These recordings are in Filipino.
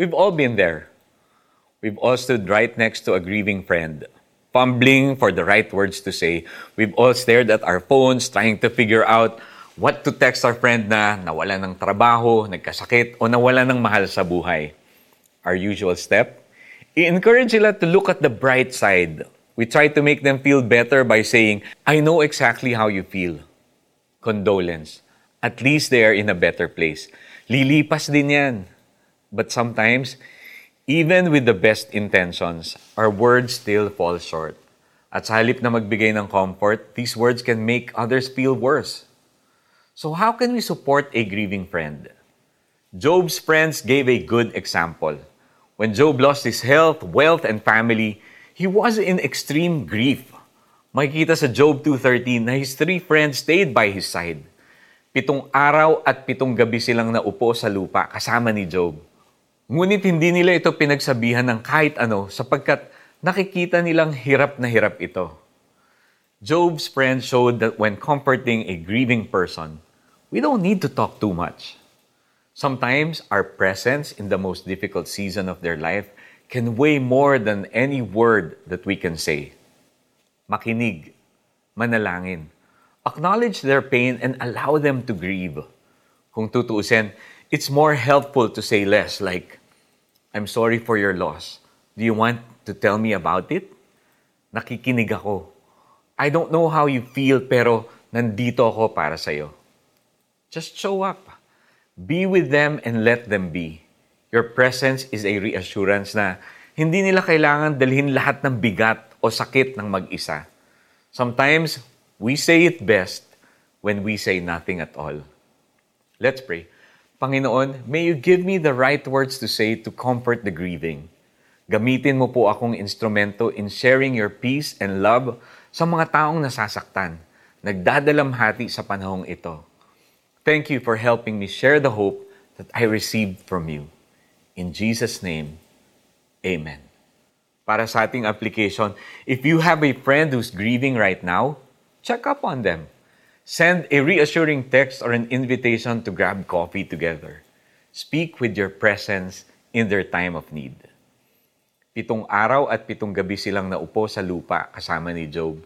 We've all been there. We've all stood right next to a grieving friend, fumbling for the right words to say. We've all stared at our phones, trying to figure out what to text our friend na nawala ng trabaho, nagkasakit, o nawala ng mahal sa buhay. Our usual step? I-encourage sila to look at the bright side. We try to make them feel better by saying, I know exactly how you feel. Condolence. At least they are in a better place. Lilipas din yan. But sometimes, even with the best intentions, our words still fall short. At sa halip na magbigay ng comfort, these words can make others feel worse. So how can we support a grieving friend? Job's friends gave a good example. When Job lost his health, wealth, and family, he was in extreme grief. Makikita sa Job 2.13 na his three friends stayed by his side. Pitong araw at pitong gabi silang naupo sa lupa kasama ni Job. Ngunit hindi nila ito pinagsabihan ng kahit ano sapagkat nakikita nilang hirap na hirap ito. Job's friends showed that when comforting a grieving person, we don't need to talk too much. Sometimes our presence in the most difficult season of their life can weigh more than any word that we can say. Makinig, manalangin, acknowledge their pain and allow them to grieve. Kung tutuusin, it's more helpful to say less like, I'm sorry for your loss. Do you want to tell me about it? Nakikinig ako. I don't know how you feel pero nandito ako para sa'yo. Just show up. Be with them and let them be. Your presence is a reassurance na hindi nila kailangan dalhin lahat ng bigat o sakit ng mag-isa. Sometimes, we say it best when we say nothing at all. Let's pray. Panginoon, may you give me the right words to say to comfort the grieving. Gamitin mo po akong instrumento in sharing your peace and love sa mga taong nasasaktan, nagdadalamhati sa panahong ito. Thank you for helping me share the hope that I received from you. In Jesus' name, Amen. Para sa ating application, if you have a friend who's grieving right now, check up on them. Send a reassuring text or an invitation to grab coffee together. Speak with your presence in their time of need. Pitong araw at pitong gabi silang naupo sa lupa kasama ni Job.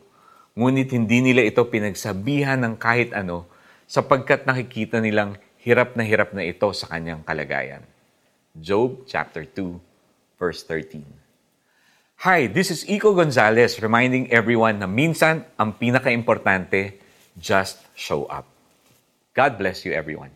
Ngunit hindi nila ito pinagsabihan ng kahit ano sapagkat nakikita nilang hirap na hirap na ito sa kanyang kalagayan. Job chapter 2 verse 13. Hi, this is Iko Gonzalez reminding everyone na minsan ang pinaka-importante, just show up. God bless you everyone.